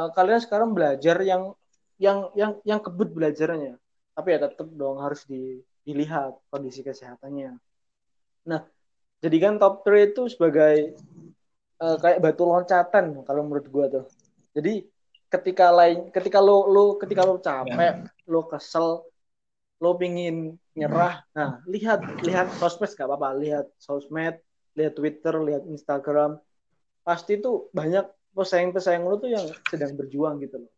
uh, kalian sekarang belajar yang yang yang yang kebut belajarnya. Tapi ya tetap dong harus di, dilihat kondisi kesehatannya. Nah jadikan top 3 itu sebagai uh, kayak batu loncatan kalau menurut gua tuh. Jadi ketika lain ketika lo lo ketika lo capek ya. lo kesel lo pingin nyerah nah lihat lihat sosmed gak apa-apa. Lihat sosmed lihat Twitter lihat Instagram pasti tuh banyak pesaing-pesaing lo tuh yang sedang berjuang gitu loh.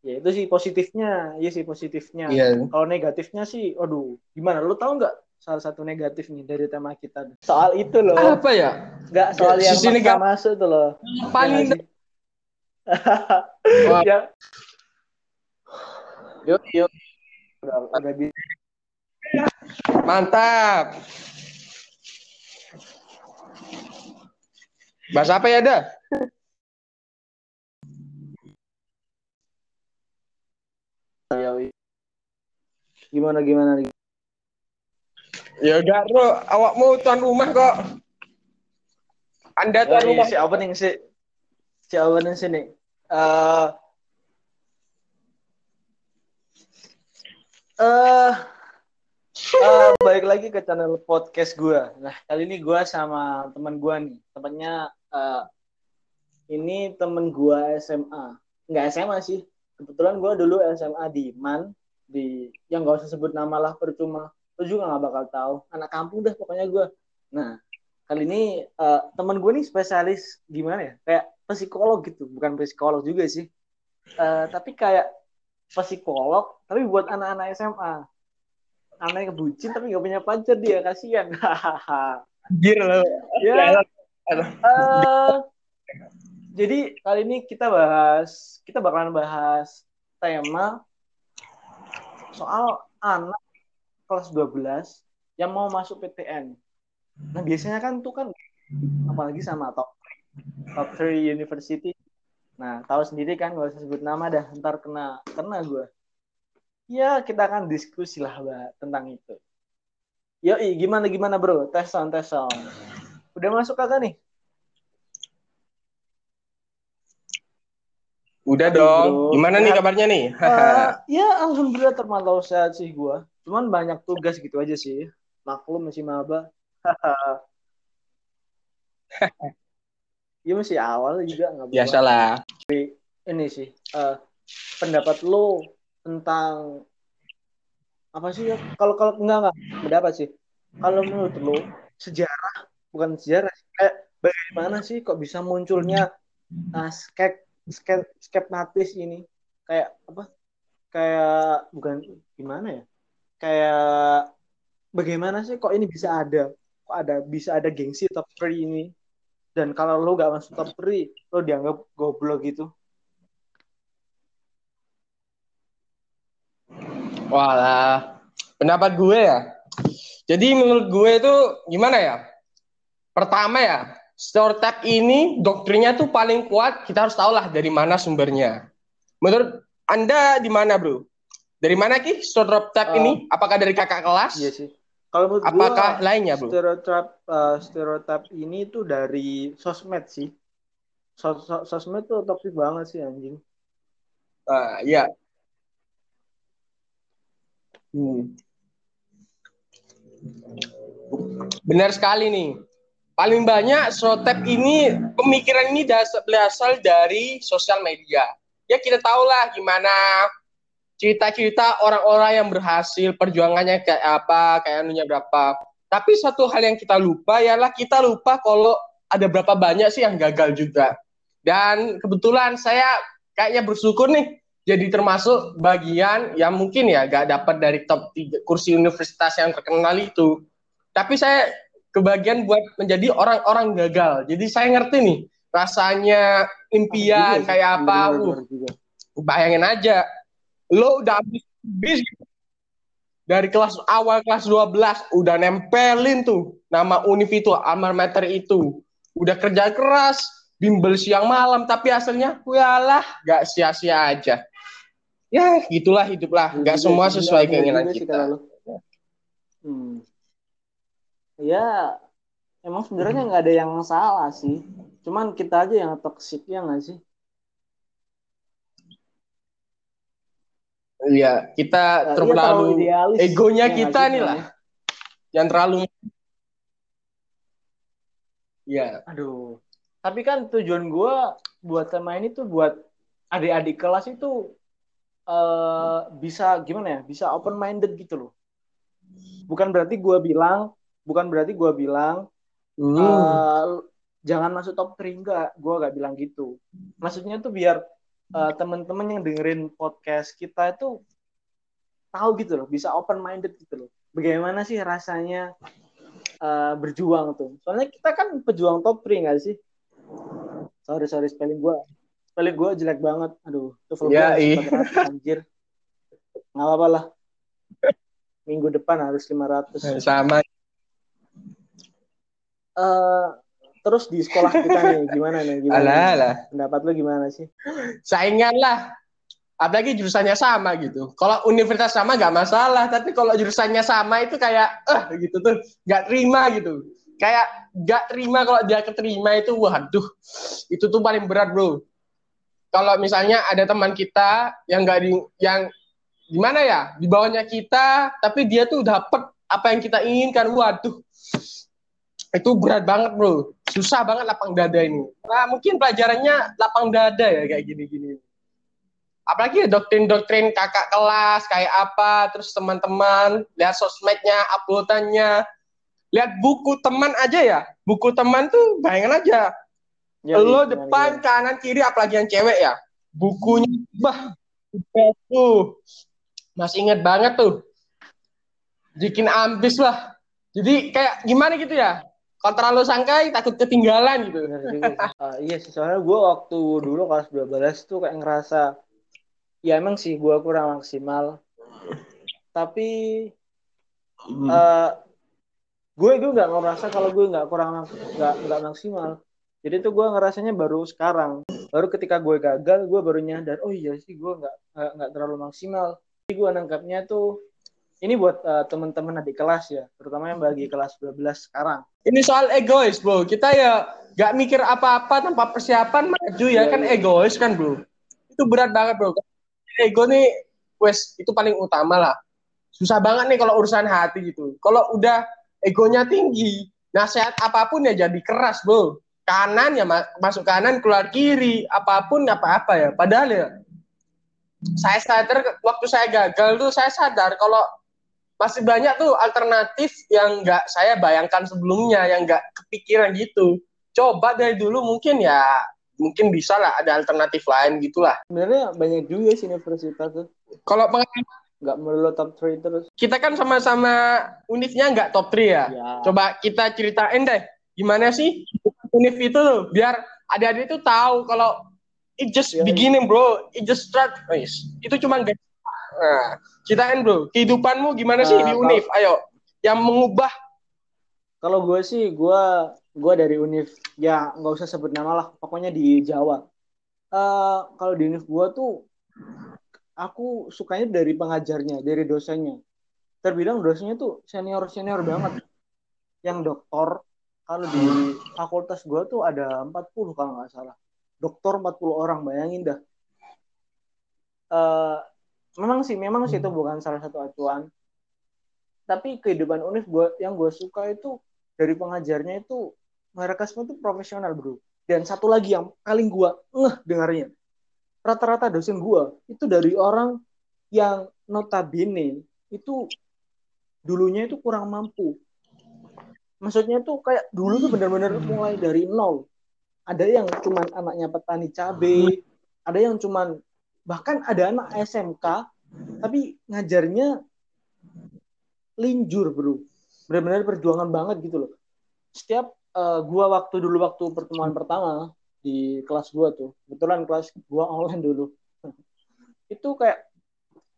Ya itu sih positifnya iya sih positifnya. Yeah. kalau negatifnya sih aduh gimana? Lo tau nggak salah satu negatif nih dari tema kita? Soal itu loh. Apa ya? Nggak soal ya, yang nggak masuk tuh loh. Paling ya yuk yuk. Udah udah bisa mantap bahasa apa ya ada? Gimana gimana ya udah bro awak mau tuan rumah kok. Anda tuan oh, rumah. si opening si si opening sini uh, uh, uh, balik lagi ke channel podcast gue. Nah kali ini gue sama teman gue nih, temennya uh, ini temen gue SMA, nggak SMA sih. Kebetulan gue dulu SMA di Man, di yang gak usah sebut nama lah percuma. Lu juga nggak bakal tahu. Anak kampung dah pokoknya gue. Nah kali ini uh, temen gue nih spesialis gimana ya? Kayak psikolog gitu, bukan psikolog juga sih. Uh, tapi kayak psikolog tapi buat anak-anak SMA anak yang kebucin tapi gak punya pacar dia kasihan Anjir loh ya uh, jadi kali ini kita bahas kita bakalan bahas tema soal anak kelas 12 yang mau masuk PTN nah biasanya kan tuh kan apalagi sama top top 3 university Nah, tahu sendiri kan, gak usah sebut nama dah, ntar kena kena gue. Ya, kita akan diskusi lah mbak, tentang itu. Yo, gimana gimana bro? Tes sound, tes sound. Udah masuk kagak nih? Udah Aduh, dong. Bro. Gimana nih kabarnya nih? uh, ya, alhamdulillah termantau sehat sih gue. Cuman banyak tugas gitu aja sih. Maklum masih maba. Iya masih awal juga nggak Biasalah. Ini sih uh, pendapat lo tentang apa sih ya? Kalau kalau enggak enggak pendapat sih. Kalau menurut lo sejarah bukan sejarah kayak bagaimana sih kok bisa munculnya uh, skep skepmatis ini kayak apa? Kayak bukan gimana ya? Kayak bagaimana sih kok ini bisa ada? Kok ada bisa ada gengsi top 3 ini? dan kalau lo gak masuk top 3 lo dianggap goblok gitu Walah, pendapat gue ya. Jadi menurut gue itu gimana ya? Pertama ya, Storytap ini doktrinnya tuh paling kuat. Kita harus tahu lah dari mana sumbernya. Menurut Anda di mana, Bro? Dari mana ki Storytap uh, ini? Apakah dari kakak kelas? Iya sih. Kalau menurut Apakah gua, lainnya, Bro? Stereotip uh, stereotip ini tuh dari sosmed sih. Sos -sos sosmed tuh toksik banget sih anjing. Uh, iya. Hmm. Benar sekali nih. Paling banyak stereotip ini pemikiran ini berasal dari sosial media. Ya kita tahu lah gimana cerita-cerita orang-orang yang berhasil perjuangannya kayak apa, kayak anunya berapa. Tapi satu hal yang kita lupa ialah kita lupa kalau ada berapa banyak sih yang gagal juga. Dan kebetulan saya kayaknya bersyukur nih jadi termasuk bagian yang mungkin ya gak dapat dari top 3 kursi universitas yang terkenal itu. Tapi saya kebagian buat menjadi orang-orang gagal. Jadi saya ngerti nih rasanya impian kayak apa. Uh, bayangin aja lo udah habis bis dari kelas awal kelas 12 udah nempelin tuh nama univ itu alma mater itu udah kerja keras bimbel siang malam tapi hasilnya walah gak sia-sia aja ya gitulah hiduplah nggak semua sesuai keinginan kita hmm. Ya emang sebenarnya nggak ada yang salah sih. Cuman kita aja yang toxic ya nggak sih? Iya, kita Uh, iya, terlalu idealis. egonya Ya, kita nih lah, yang terlalu Iya, aduh. Tapi kan tujuan gue buat tema ini tuh buat adik-adik kelas itu eh bisa gimana ya? Bisa open minded gitu loh. Bukan berarti gue bilang bukan berarti gue bilang Hmm. eh, jangan masuk top 3 enggak. Gue gak bilang gitu. Maksudnya tuh biar eh, teman-teman yang dengerin podcast kita itu tahu gitu loh bisa open minded gitu loh. Bagaimana sih rasanya eh, berjuang tuh? Soalnya kita kan pejuang top 3 gak sih? Sorry sorry spelling gue spelling gue jelek banget. Aduh tuh Ya, ih. anjir. Nggak apa-apa lah. Minggu depan harus 500 sama. Eh terus di sekolah kita nih gimana nih gimana Alah, nih? alah. pendapat lu gimana sih Saingan lah. Apalagi jurusannya sama gitu. Kalau universitas sama nggak masalah, tapi kalau jurusannya sama itu kayak eh gitu tuh nggak terima gitu. Kayak nggak terima kalau dia keterima itu waduh itu tuh paling berat bro. Kalau misalnya ada teman kita yang nggak di yang gimana ya di bawahnya kita, tapi dia tuh dapet apa yang kita inginkan, waduh itu berat banget bro. Susah banget lapang dada ini. Nah, mungkin pelajarannya lapang dada ya kayak gini-gini. Apalagi ya doktrin-doktrin kakak kelas kayak apa terus teman-teman lihat sosmednya uploadannya. Lihat buku teman aja ya. Buku teman tuh bayangin aja. Ya, lo gimana, depan gimana? kanan kiri apalagi yang cewek ya. Bukunya bah tuh. Masih inget banget tuh. Bikin ambis lah. Jadi kayak gimana gitu ya kalau terlalu sangkai takut ketinggalan gitu. Ah, iya sih soalnya gue waktu dulu kelas 12 tuh kayak ngerasa ya emang sih gue kurang maksimal. Tapi eh gue gue nggak ngerasa kalau gue nggak kurang nggak nggak maksimal. Jadi tuh gue ngerasanya baru sekarang. Baru ketika gue gagal gue baru nyadar oh iya sih gue nggak nggak terlalu maksimal. Jadi gue nangkapnya tuh ini buat eh, teman-teman adik kelas ya terutama yang bagi kelas 12 sekarang. Ini soal egois bro. Kita ya gak mikir apa-apa tanpa persiapan maju ya. Iya, kan iya. egois kan bro? Itu berat banget bro. Ego nih wes itu paling utama lah. Susah banget nih kalau urusan hati gitu. Kalau udah egonya tinggi nasihat apa pun ya jadi keras bro. Kanan ya ma- masuk kanan keluar kiri apa pun apa-apa ya. Padahal ya saya sadar waktu saya gagal tuh saya sadar kalau masih banyak tuh alternatif yang nggak saya bayangkan sebelumnya yang nggak kepikiran gitu. Coba dari dulu mungkin ya mungkin bisa lah ada alternatif lain gitulah. Sebenarnya banyak juga sih universitas tuh. Kalau pengalaman nggak melulu top 3 terus. Kita kan sama-sama univnya nggak top 3 ya? Ya coba kita ceritain deh gimana sih univ itu tuh? Biar adik-adik itu tahu kalau it just iya. beginning bro. It just start Wis, itu cuma guys nah ceritain bro kehidupanmu gimana sih Eh, di univ ayo yang mengubah Kalau gue sih, gue gue dari univ ya nggak usah sebut nama lah, pokoknya di Jawa. Eh kalau di univ gue tuh, aku sukanya dari pengajarnya, dari dosennya. Terbilang dosennya tuh senior senior banget. Yang doktor, kalau di fakultas gue tuh ada 40 kalau nggak salah. Doktor 40 orang, bayangin dah. Eh memang sih, memang sih itu bukan salah satu acuan. Tapi kehidupan univ gue yang gue suka itu dari pengajarnya itu mereka semua tuh profesional bro. Dan satu lagi yang paling gua ngeh dengarnya rata-rata dosen gua itu dari orang yang notabene itu dulunya itu kurang mampu. Maksudnya tuh kayak dulu tuh benar-benar mulai dari nol. Ada yang cuman anaknya petani cabe ada yang cuman bahkan ada anak SMK tapi ngajarnya linjur bro. Benar-benar perjuangan banget gitu loh. Setiap eh, gua waktu dulu waktu pertemuan pertama di kelas gua tuh kebetulan kelas gua online dulu. Itu kayak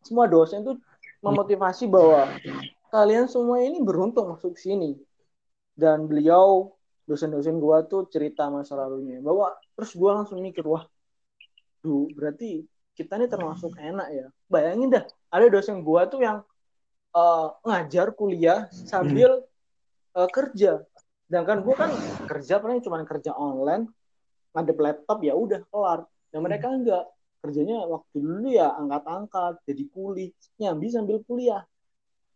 semua dosen tuh memotivasi bahwa kalian semua ini beruntung masuk sini. Dan beliau dosen-dosen gua tuh cerita masa lalunya. Bahwa terus gua langsung mikir wah duh berarti kita ini termasuk enak ya. Bayangin dah ada dosen gua tuh yang eh, ngajar kuliah sambil eh, kerja. Sedangkan gue kan kerja paling cuma kerja online ngadep laptop ya udah kelar. Dan Hmm. mereka enggak. Kerjanya waktu dulu ya angkat-angkat jadi kuli nyambi sambil kuliah.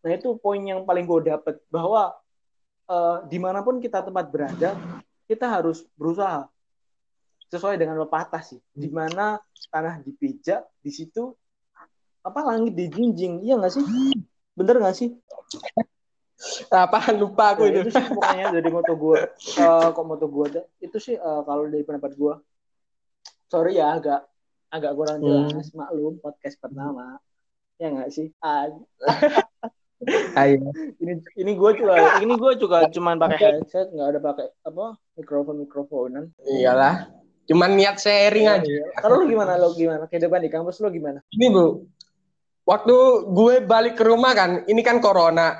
Nah itu poin yang paling gue dapet bahwa eh, di mana pun kita tempat berada kita harus berusaha sesuai dengan pepatah sih. Di mana tanah dipijak di situ apa langit dijunjing iya nggak sih? Bener nggak sih? Apa? Lupa aku Nah, itu. itu sih pokoknya dari moto gue Eh, kok moto gue ada itu sih eh, kalau dari pendapat gue sorry ya agak agak kurang Hmm. jelas. Maklum podcast pertama. Ya nggak sih? Ayo. ini ini gue juga ini gue juga cuman pakai headset nggak ada pakai apa mikrofon mikrofonan Iyalah. Cuman niat sharing aja. Iya. kalau lu gimana? Lu gimana? Kehidupan di kampus lu gimana? Ini bro, waktu gue balik ke rumah kan, ini kan corona.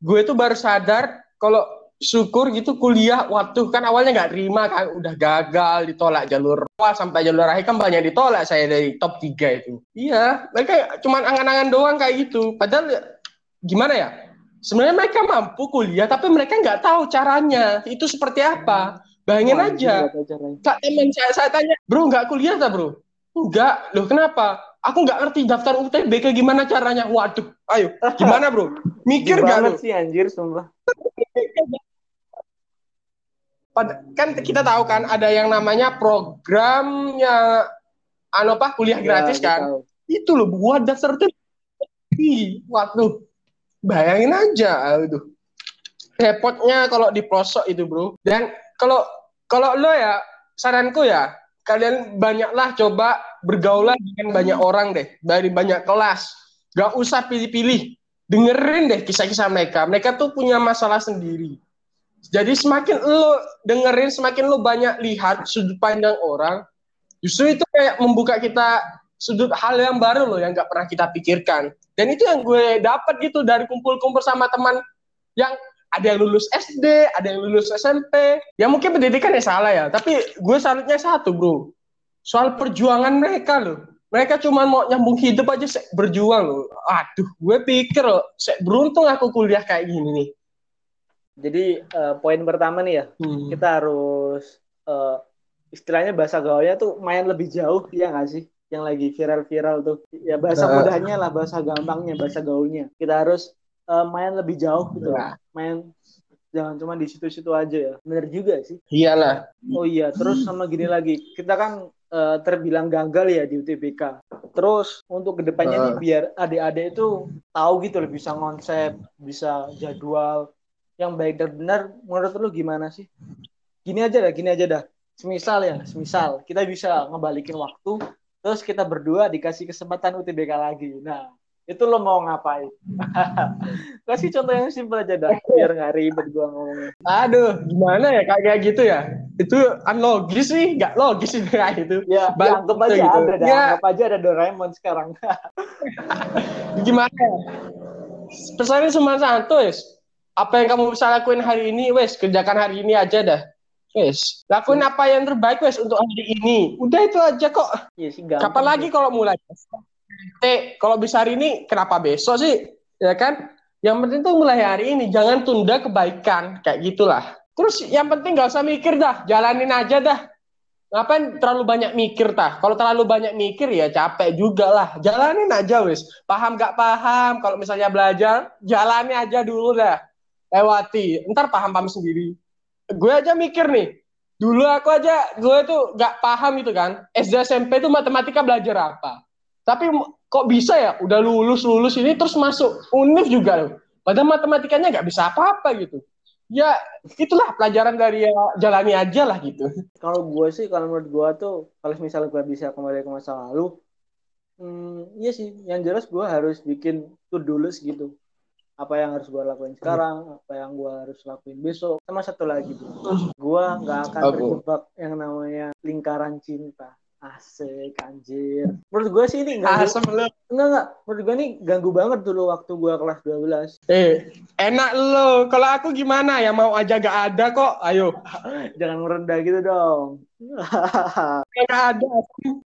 Gue tuh baru sadar kalau syukur gitu kuliah waktu kan awalnya nggak terima kan udah gagal ditolak jalur awal sampai jalur akhir kan banyak ditolak saya dari top 3 itu. Iya mereka cuman angan-angan doang kayak gitu. Padahal gimana ya? Sebenarnya mereka mampu kuliah tapi mereka nggak tahu caranya. Itu seperti apa bayangin Wah, aja nggak. Kak teman saya, saya tanya, bro nggak kuliah tak bro? Enggak, loh kenapa? Aku nggak ngerti daftar UTBK gimana caranya. Waduh, ayo, gimana bro? Mikir gak lo? sih anjir sumpah Kan kita tahu kan ada yang namanya programnya anu apa kuliah Ya, gratis gua kan? tahu. Itu loh buat daftar tuh. Ih, Waduh, bayangin aja itu. Repotnya kalau di pelosok itu bro. Dan kalau kalau lo ya saranku ya kalian banyaklah coba bergaulah dengan banyak orang deh dari banyak kelas. Gak usah pilih-pilih. Dengerin deh kisah-kisah mereka. Mereka tuh punya masalah sendiri. Jadi semakin lo dengerin, semakin lo banyak lihat sudut pandang orang, justru itu kayak membuka kita sudut hal yang baru loh yang gak pernah kita pikirkan. Dan itu yang gue dapat gitu dari kumpul-kumpul sama teman yang ada yang lulus SD, ada yang lulus SMP. Ya mungkin pendidikannya salah ya, tapi gue salutnya satu bro. Soal perjuangan mereka loh. Mereka cuma mau nyambung hidup aja sek berjuang loh. Aduh, gue pikir loh, sek beruntung aku kuliah kayak gini nih. jadi eh, poin pertama nih ya Hmm. kita harus eh, istilahnya bahasa gaulnya tuh main lebih jauh ya nggak sih yang lagi viral-viral tuh ya bahasa Nah. mudahnya lah bahasa gampangnya bahasa gaulnya kita harus eh, main lebih jauh gitu Nah. main jangan cuma di situ-situ aja ya. Bener juga sih. Iyalah. oh iya terus sama gini lagi. Kita kan eh, terbilang gagal ya di UTBK terus untuk ke depannya nih Ah. biar adik-adik itu tahu gitu loh bisa konsep bisa jadwal yang baik dan benar. Menurut lu gimana sih? Gini aja dah gini aja dah. Semisal ya semisal. Kita bisa ngebalikin waktu terus kita berdua dikasih kesempatan UTBK lagi. Nah itu lo mau ngapain kasih contoh yang simpel aja dah biar nggak ribet gua ngomongnya Aduh, gimana ya kayak gitu ya? Itu unlogis sih, nggak logis sih kayak itu. ya, ya Balik anggap aja gitu. ada dah Ya. anggap aja ada Doraemon sekarang Gimana? ya? Pesannya cuma satu, wes. Apa yang kamu bisa lakuin hari ini, wes, kerjakan hari ini aja dah. Wes, lakuin apa yang terbaik, wes, untuk hari ini. Udah itu aja kok. Iya sih. Kapan lagi kalau mulai? Eh, kalau bisa hari ini, kenapa besok sih? Ya kan? Yang penting tuh mulai hari ini, jangan tunda kebaikan, kayak gitulah. Terus yang penting gak usah mikir dah, jalanin aja dah. Ngapain terlalu banyak mikir tah? Kalau terlalu banyak mikir ya capek juga lah. Jalanin aja wis. Paham gak paham? Kalau misalnya belajar, jalani aja dulu dah. Lewati. Ntar paham-paham sendiri. Gue aja mikir nih. Dulu aku aja, gue tuh gak paham itu kan. SD SMP tuh matematika belajar apa. Tapi kok bisa ya? Udah lulus-lulus ini terus masuk univ juga loh. Padahal matematikanya gak bisa apa-apa gitu. Ya itulah pelajaran dari ya jalani aja lah gitu. kalau gue sih kalau menurut gue tuh kalau misalnya gue bisa kembali ke masa lalu hmm, iya sih yang jelas gue harus bikin to do list gitu apa yang harus gue lakuin sekarang apa yang gue harus lakuin besok sama satu lagi gue nggak akan terjebak yang namanya lingkaran cinta asik anjir menurut gue sih ini ganggu, Asem lu. enggak enggak menurut gue ini ganggu banget dulu waktu gue kelas 12 Eh, enak lo. Kalau aku gimana ya mau aja gak ada kok. Ayo. jangan merendah gitu dong Gak ada.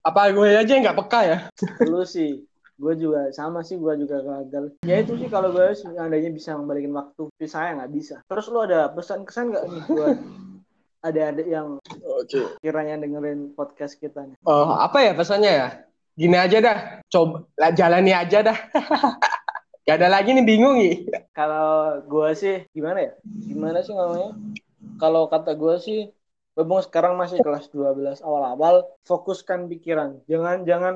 Apa gue aja yang gak peka ya? lu sih gue juga sama sih gue juga gagal ya itu sih kalau gue seandainya bisa ngembalikin waktu tapi saya nggak bisa terus lu ada pesan kesan nggak nih buat adik-adik yang Oke. kiranya dengerin podcast kita nih. Oh, apa ya pesannya ya? Gini aja dah. Coba lah jalani aja dah. Gak ada lagi nih bingung nih. Kalau gua sih gimana ya? Gimana sih ngomongnya? Kalau kata gua sih Bebong sekarang masih kelas 12 awal-awal, fokuskan pikiran. Jangan jangan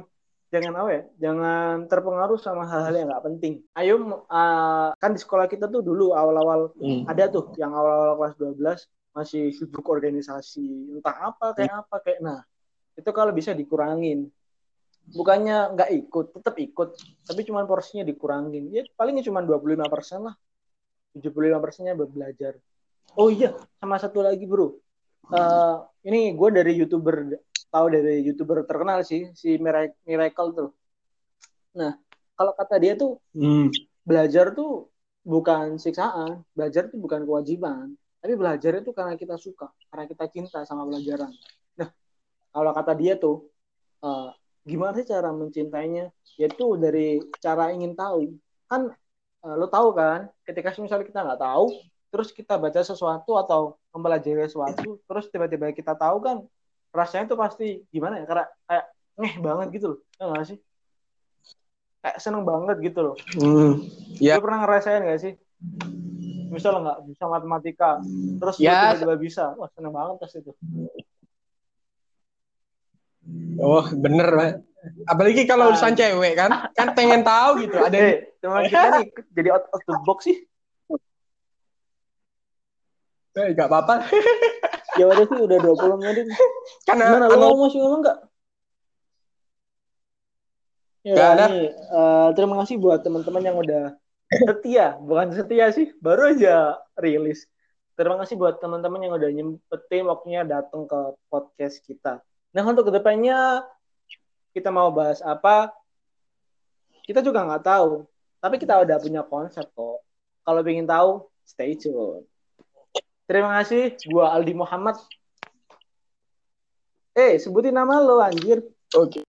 jangan apa ya? Jangan terpengaruh sama hal-hal yang nggak penting. Ayo uh, kan di sekolah kita tuh dulu awal-awal Hmm. ada tuh yang awal-awal kelas 12 masih sibuk organisasi, entah apa kayak apa kayak nah. Itu kalau bisa dikurangin. Bukannya nggak ikut, tetap ikut, tapi cuma porsinya dikurangin. Ya palingnya cuma 25% lah. 75 persennya belajar. Oh iya, sama satu lagi bro. Eh, ini gue dari youtuber tahu dari youtuber terkenal sih si Mira- Miracle tuh. Nah kalau kata dia tuh Hmm. belajar tuh bukan siksaan, belajar tuh bukan kewajiban, tapi belajar itu karena kita suka, karena kita cinta sama pelajaran. Nah kalau kata dia tuh eh, gimana sih cara mencintainya? Yaitu dari cara ingin tahu. Kan eh, lo tahu kan, ketika misalnya kita nggak tahu, terus kita baca sesuatu atau mempelajari sesuatu, terus tiba-tiba kita tahu kan, rasanya tuh pasti gimana ya? Karena kayak ngeh banget gitu loh, ya sih? Kayak seneng banget gitu loh. Hmm. Ya. Lu pernah ngerasain gak sih? Misal nggak bisa matematika, terus Ya. tiba-tiba bisa, wah seneng banget pas itu. Oh, bener. Pak. Apalagi kalau urusan cewek kan, kan pengen tahu gitu. Ada Eh, teman kita nih jadi out of the box sih. eh, nggak apa-apa. Ya udah sih udah 20 menit. Kan Gimana anu- lu masih ngomong nggak? Ya, nih, eh, terima kasih buat teman-teman yang udah setia, bukan setia sih, baru aja rilis. Terima kasih buat teman-teman yang udah nyempetin waktunya datang ke podcast kita. Nah untuk ke depannya kita mau bahas apa? Kita juga nggak tahu, tapi kita udah punya konsep kok. Kalau ingin tahu, stay tune. Terima kasih, gua Aldi Muhammad. Eh, sebutin nama lo anjir. Oke.